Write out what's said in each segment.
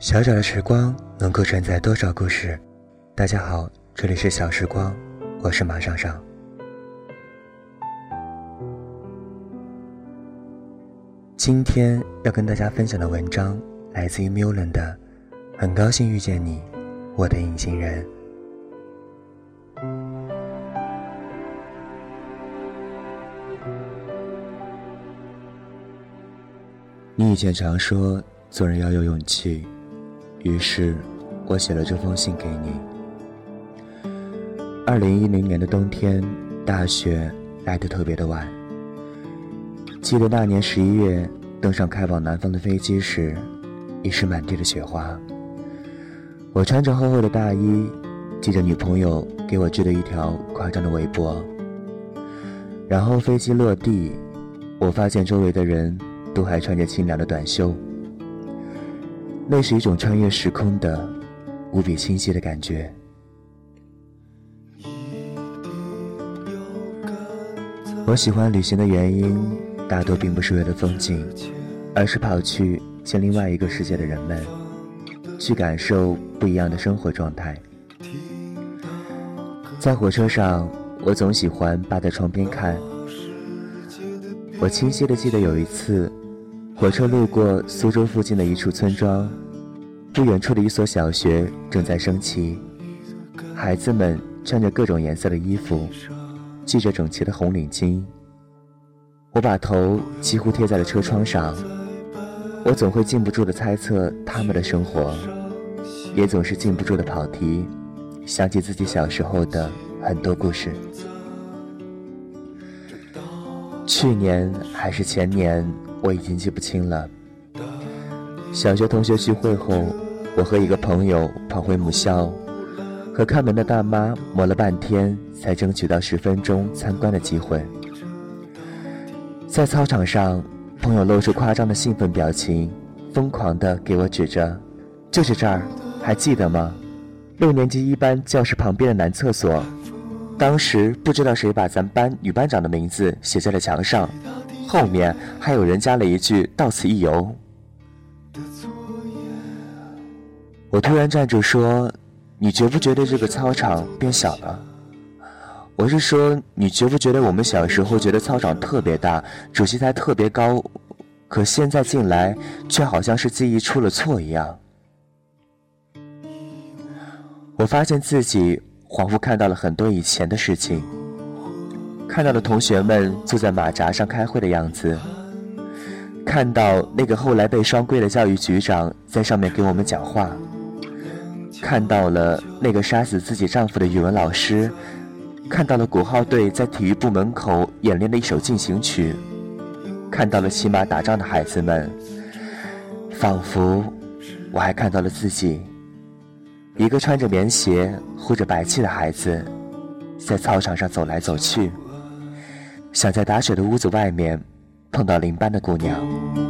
小小的时光能够承载多少故事？大家好，这里是小时光，我是马上上。今天要跟大家分享的文章来自于 Mulan 的《很高兴遇见你，我的隐形人》。你以前常说做人要有勇气。于是，我写了这封信给你。二零一零年的冬天，大雪来得特别的晚。记得那年十一月，登上开往南方的飞机时，已是满地的雪花。我穿着厚厚的大衣，系着女朋友给我织的一条夸张的围脖。然后飞机落地，我发现周围的人都还穿着清凉的短袖。那是一种穿越时空的无比清晰的感觉。我喜欢旅行的原因，大多并不是为了风景，而是跑去见另外一个世界的人们，去感受不一样的生活状态。在火车上，我总喜欢扒在窗边看。我清晰的记得有一次。火车路过苏州附近的一处村庄，不远处的一所小学正在升旗，孩子们穿着各种颜色的衣服，系着整齐的红领巾。我把头几乎贴在了车窗上，我总会禁不住的猜测他们的生活，也总是禁不住的跑题，想起自己小时候的很多故事。去年还是前年。我已经记不清了。小学同学聚会后，我和一个朋友跑回母校，和看门的大妈磨了半天，才争取到十分钟参观的机会。在操场上，朋友露出夸张的兴奋表情，疯狂地给我指着：“就是这儿，还记得吗？六年级一班教室旁边的男厕所，当时不知道谁把咱班女班长的名字写在了墙上。”后面还有人加了一句“到此一游”。我突然站住说：“你觉不觉得这个操场变小了？”我是说，你觉不觉得我们小时候觉得操场特别大，主席台特别高，可现在进来却好像是记忆出了错一样？我发现自己恍惚看到了很多以前的事情。看到了同学们坐在马扎上开会的样子，看到那个后来被双规的教育局长在上面给我们讲话，看到了那个杀死自己丈夫的语文老师，看到了鼓号队在体育部门口演练的一首进行曲，看到了骑马打仗的孩子们，仿佛我还看到了自己，一个穿着棉鞋、护着白气的孩子，在操场上走来走去。想在打水的屋子外面碰到邻班的姑娘。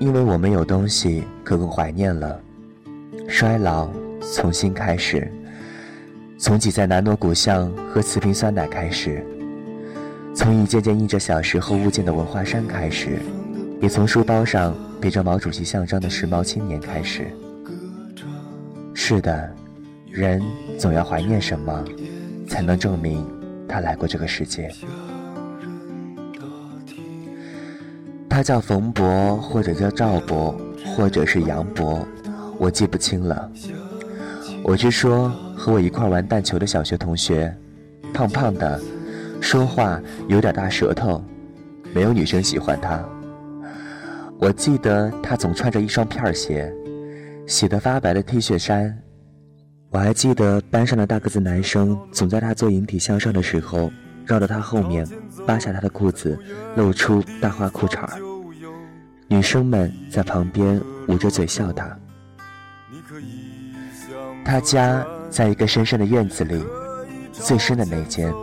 因为我们有东西可供怀念了。衰老从新开始，从挤在南锣鼓巷喝瓷瓶酸奶开始，从一件件印着小时候物件的文化衫开始，也从书包上别着毛主席像章的时髦青年开始。是的，人总要怀念什么，才能证明他来过这个世界。他叫冯博，或者叫赵博，或者是杨博，我记不清了。我是说，和我一块玩弹球的小学同学，胖胖的，说话有点大舌头，没有女生喜欢他。我记得他总穿着一双片鞋，洗得发白的 T 恤衫。我还记得班上的大个子男生总在他做引体向上的时候，绕到他后面。扒下他的裤子，露出大花裤衩儿女生们在旁边捂着嘴笑他。他家在一个深深的院子里，最深的那间，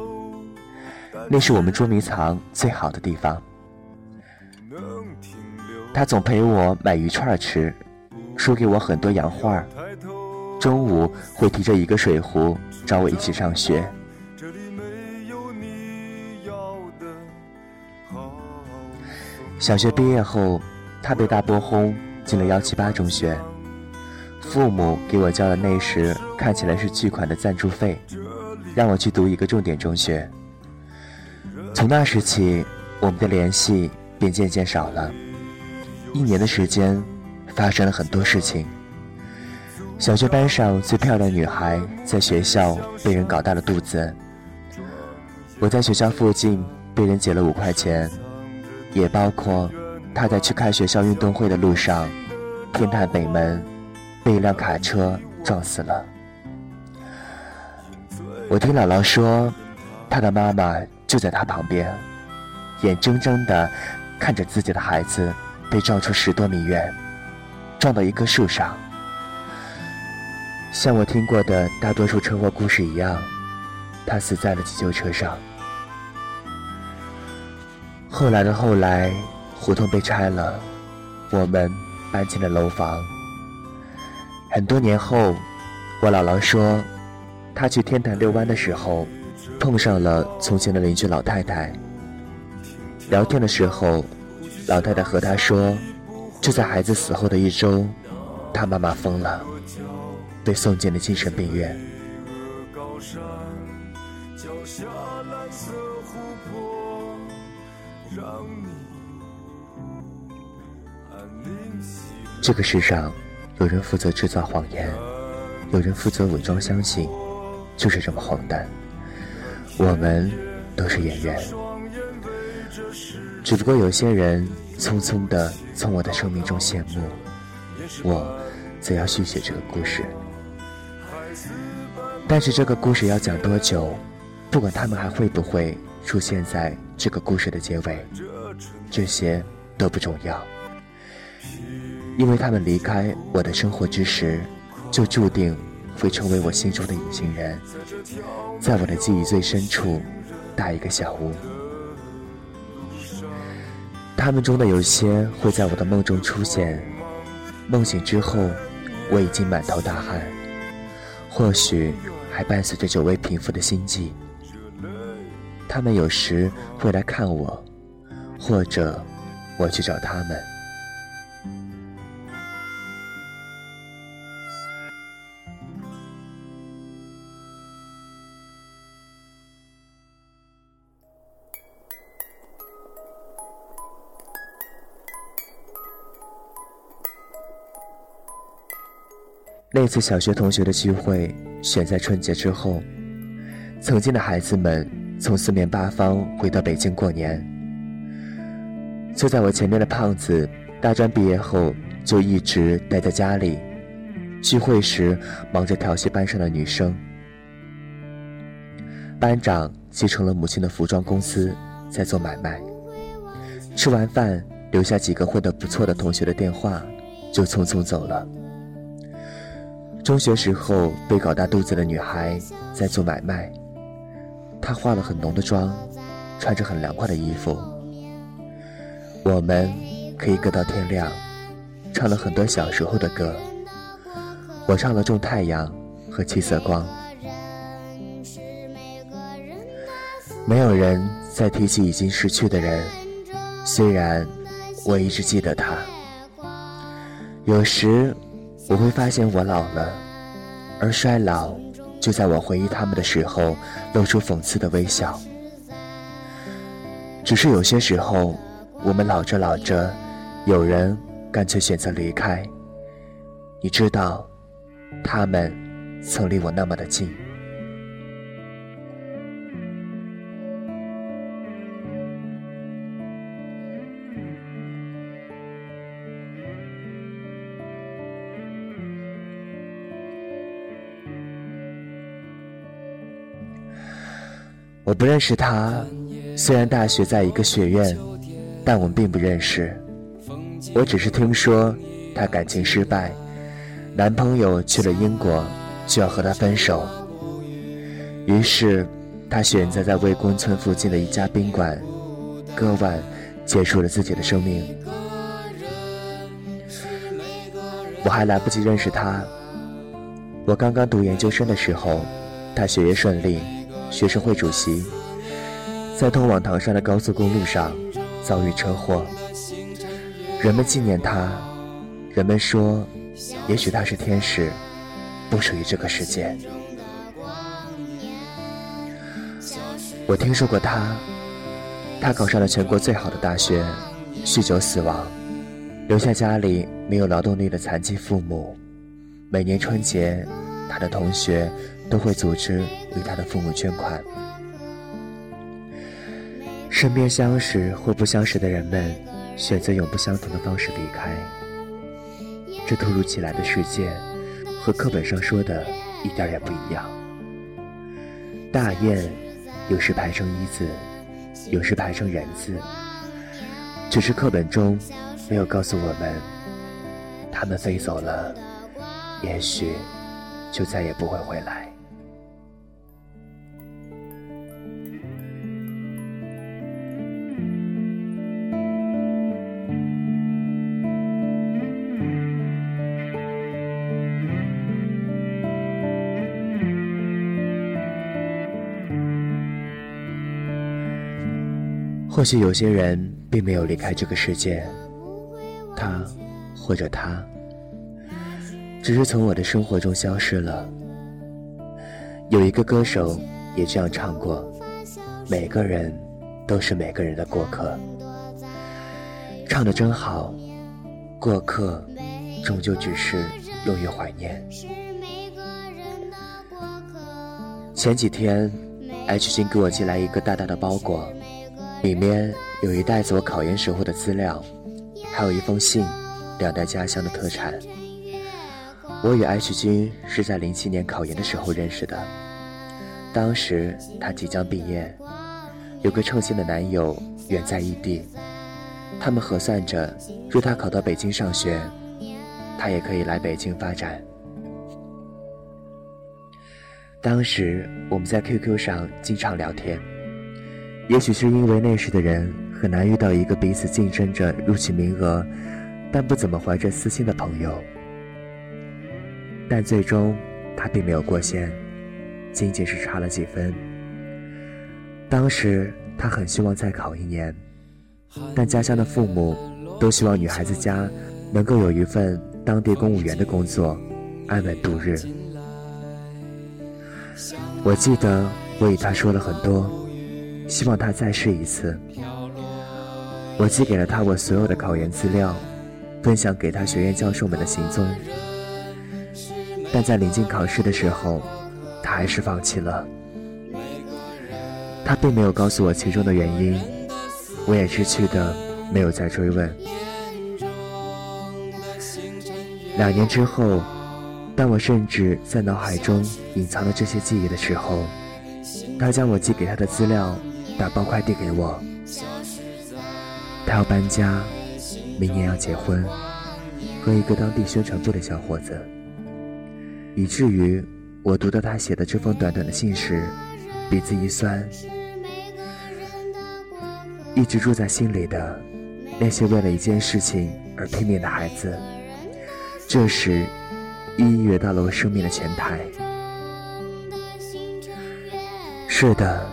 那是我们捉迷藏最好的地方。他总陪我买鱼串吃，输给我很多洋画中午会提着一个水壶找我一起上学。小学毕业后，他被大波轰进了幺七八中学。父母给我交了那时看起来是巨款的赞助费，让我去读一个重点中学。从那时起，我们的联系便渐渐少了。一年的时间，发生了很多事情。小学班上最漂亮女孩在学校被人搞大了肚子。我在学校附近被人劫了五块钱。也包括他在去开学校运动会的路上，天坛北门被一辆卡车撞死了。我听姥姥说，他的妈妈就在他旁边，眼睁睁地看着自己的孩子被撞出十多米远，撞到一棵树上。像我听过的大多数车祸故事一样，他死在了急救车上。后来的后来，胡同被拆了，我们搬进了楼房。很多年后，我姥姥说，她去天坛遛弯的时候，碰上了从前的邻居老太太。聊天的时候，老太太和她说，就在孩子死后的一周，她妈妈疯了，被送进了精神病院。这个世上，有人负责制造谎言，有人负责伪装相信，就是这么荒诞。我们都是演员，只不过有些人匆匆的从我的生命中谢幕，我则要续写这个故事。但是这个故事要讲多久，不管他们还会不会出现在这个故事的结尾，这些都不重要。因为他们离开我的生活之时，就注定会成为我心中的隐形人，在我的记忆最深处搭一个小屋。他们中的有些会在我的梦中出现，梦醒之后，我已经满头大汗，或许还伴随着久未平复的心悸。他们有时会来看我，或者我去找他们。那次小学同学的聚会选在春节之后，曾经的孩子们从四面八方回到北京过年。坐在我前面的胖子，大专毕业后就一直待在家里，聚会时忙着调戏班上的女生。班长继承了母亲的服装公司，在做买卖。吃完饭，留下几个混得不错的同学的电话，就匆匆走了。中学时候被搞大肚子的女孩在做买卖，她化了很浓的妆，穿着很凉快的衣服。我们可以歌到天亮，唱了很多小时候的歌。我唱了《种太阳》和《七色光》。没有人再提起已经逝去的人，虽然我一直记得他。有时。我会发现我老了，而衰老就在我回忆他们的时候露出讽刺的微笑。只是有些时候，我们老着老着，有人干脆选择离开。你知道，他们曾离我那么的近。我不认识他，虽然大学在一个学院，但我们并不认识。我只是听说他感情失败，男朋友去了英国，就要和他分手。于是，他选择在魏公村附近的一家宾馆割腕，结束了自己的生命。我还来不及认识他，我刚刚读研究生的时候，他学业顺利。学生会主席在通往唐山的高速公路上遭遇车祸，人们纪念他，人们说，也许他是天使，不属于这个世界。我听说过他，他考上了全国最好的大学，酗酒死亡，留下家里没有劳动力的残疾父母。每年春节，他的同学。都会组织为他的父母捐款。身边相识或不相识的人们，选择永不相同的方式离开。这突如其来的世界，和课本上说的一点也不一样。大雁有时排成一字，有时排成人字，只是课本中没有告诉我们，它们飞走了，也许就再也不会回来。或许有些人并没有离开这个世界，他或者他，只是从我的生活中消失了。有一个歌手也这样唱过：“每个人都是每个人的过客。”唱的真好，过客终究只是用于怀念。前几天，H 君给我寄来一个大大的包裹。里面有一袋子我考研时候的资料，还有一封信，两袋家乡的特产。我与 H 君是在零七年考研的时候认识的，当时他即将毕业，有个称心的男友远在异地，他们核算着，若他考到北京上学，他也可以来北京发展。当时我们在 QQ 上经常聊天。也许是因为那时的人很难遇到一个彼此竞争着录取名额，但不怎么怀着私心的朋友。但最终他并没有过线，仅仅是差了几分。当时他很希望再考一年，但家乡的父母都希望女孩子家能够有一份当地公务员的工作，安稳度日。我记得我与他说了很多。希望他再试一次。我寄给了他我所有的考研资料，分享给他学院教授们的行踪。但在临近考试的时候，他还是放弃了。他并没有告诉我其中的原因，我也知趣的没有再追问。两年之后，当我甚至在脑海中隐藏了这些记忆的时候，他将我寄给他的资料。打包快递给我，他要搬家，明年要结婚，和一个当地宣传部的小伙子。以至于我读到他写的这封短短的信时，鼻子一酸。一直住在心里的那些为了一件事情而拼命的孩子，这时一一跃到了我生命的前台。是的。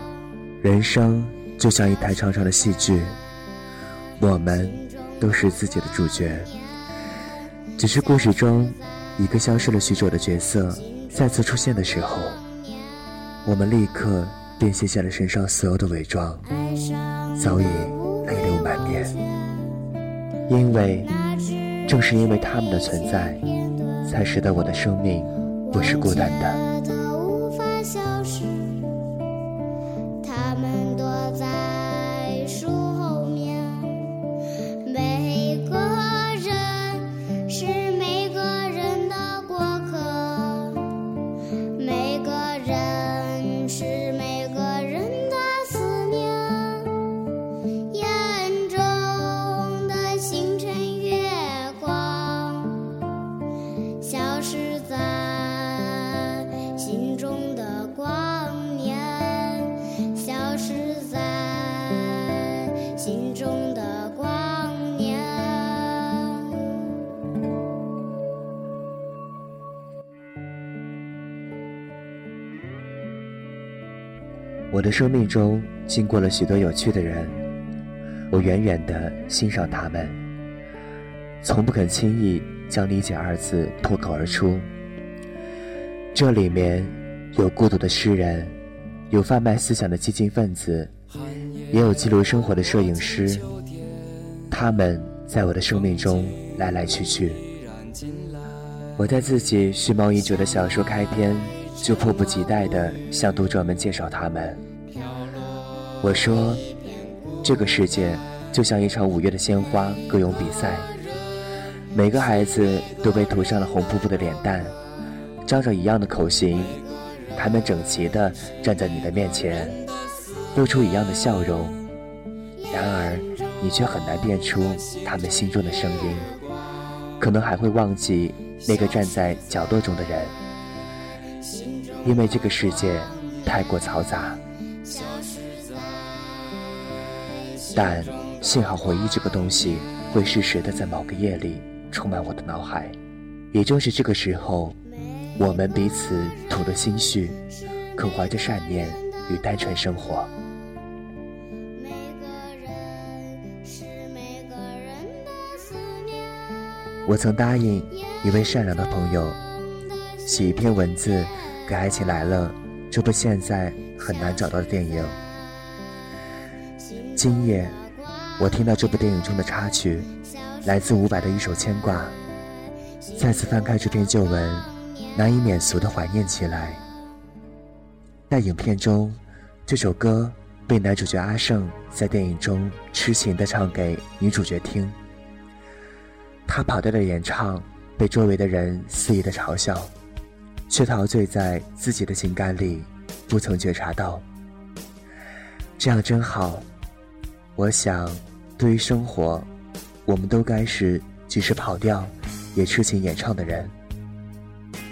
人生就像一台长长的戏剧，我们都是自己的主角。只是故事中，一个消失了许久的角色，再次出现的时候，我们立刻便卸下了身上所有的伪装，早已泪流满面。因为，正是因为他们的存在，才使得我的生命不是孤单的。我的生命中经过了许多有趣的人，我远远地欣赏他们，从不肯轻易将“理解”二字脱口而出。这里面有孤独的诗人，有贩卖思想的激进分子，也有记录生活的摄影师。他们在我的生命中来来去去。我在自己蓄谋已久的小说开篇。就迫不及待地向读者们介绍他们。我说，这个世界就像一场五月的鲜花歌咏比赛，每个孩子都被涂上了红扑扑的脸蛋，张着一样的口型，他们整齐地站在你的面前，露出一样的笑容，然而你却很难辨出他们心中的声音，可能还会忘记那个站在角落中的人。因为这个世界太过嘈杂，但幸好回忆这个东西会适时的在某个夜里充满我的脑海。也正是这个时候，我们彼此吐了心绪，可怀着善念与单纯生活。我曾答应一位善良的朋友，写一篇文字。给爱情来了，这部现在很难找到的电影。今夜，我听到这部电影中的插曲，来自伍佰的一首《牵挂》，再次翻开这篇旧文，难以免俗的怀念起来。在影片中，这首歌被男主角阿胜在电影中痴情的唱给女主角听，他跑调的演唱被周围的人肆意的嘲笑。却陶醉在自己的情感里，不曾觉察到。这样真好。我想，对于生活，我们都该是即使跑调，也痴情演唱的人。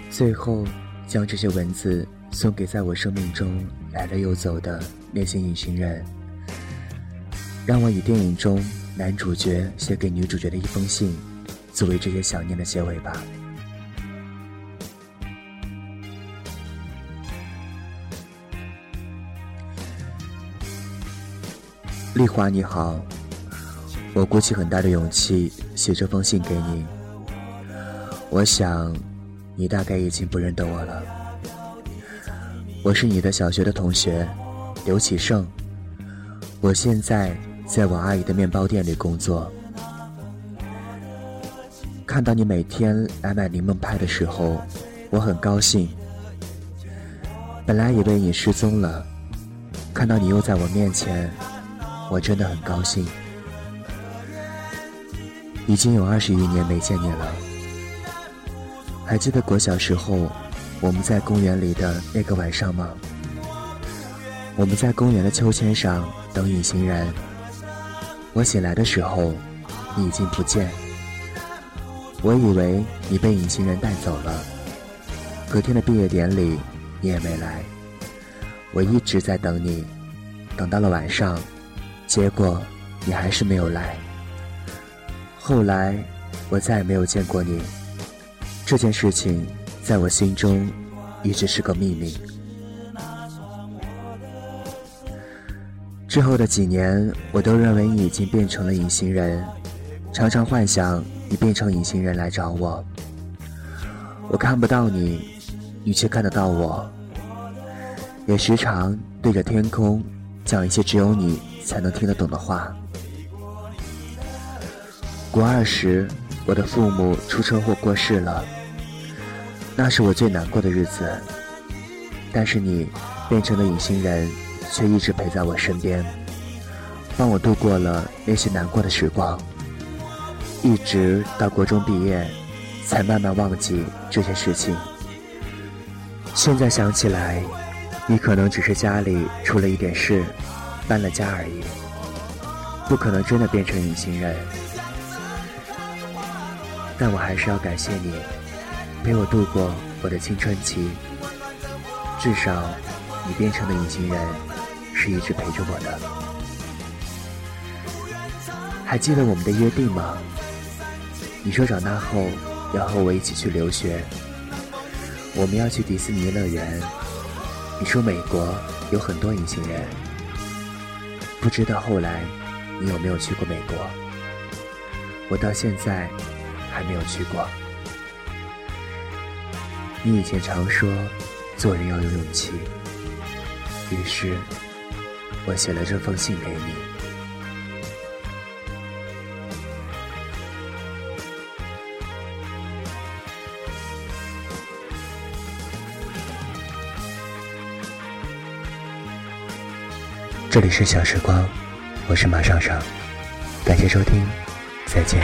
最后，将这些文字送给在我生命中来了又走的那些隐形人。让我以电影中男主角写给女主角的一封信，作为这些想念的结尾吧。丽华你好，我鼓起很大的勇气写这封信给你。我想，你大概已经不认得我了。我是你的小学的同学，刘启胜。我现在在我阿姨的面包店里工作。看到你每天来买柠檬派的时候，我很高兴。本来以为你失踪了，看到你又在我面前。我真的很高兴，已经有二十余年没见你了。还记得国小时候我们在公园里的那个晚上吗？我们在公园的秋千上等隐形人。我醒来的时候，你已经不见。我以为你被隐形人带走了。隔天的毕业典礼，你也没来。我一直在等你，等到了晚上。结果，你还是没有来。后来，我再也没有见过你。这件事情，在我心中，一直是个秘密。之后的几年，我都认为你已经变成了隐形人，常常幻想你变成隐形人来找我。我看不到你，你却看得到我，也时常对着天空讲一些只有你才能听得懂的话。国二时，我的父母出车祸过世了，那是我最难过的日子。但是你变成了隐形人，却一直陪在我身边，帮我度过了那些难过的时光。一直到国中毕业，才慢慢忘记这些事情。现在想起来，你可能只是家里出了一点事，搬了家而已，不可能真的变成隐形人。但我还是要感谢你，陪我度过我的青春期。至少，你变成的隐形人，是一直陪着我的。还记得我们的约定吗？你说长大后要和我一起去留学，我们要去迪士尼乐园。你说美国有很多隐形人，不知道后来你有没有去过美国？我到现在还没有去过。你以前常说做人要有勇气，于是我写了这封信给你。这里是小时光，我是马尚尚，感谢收听，再见。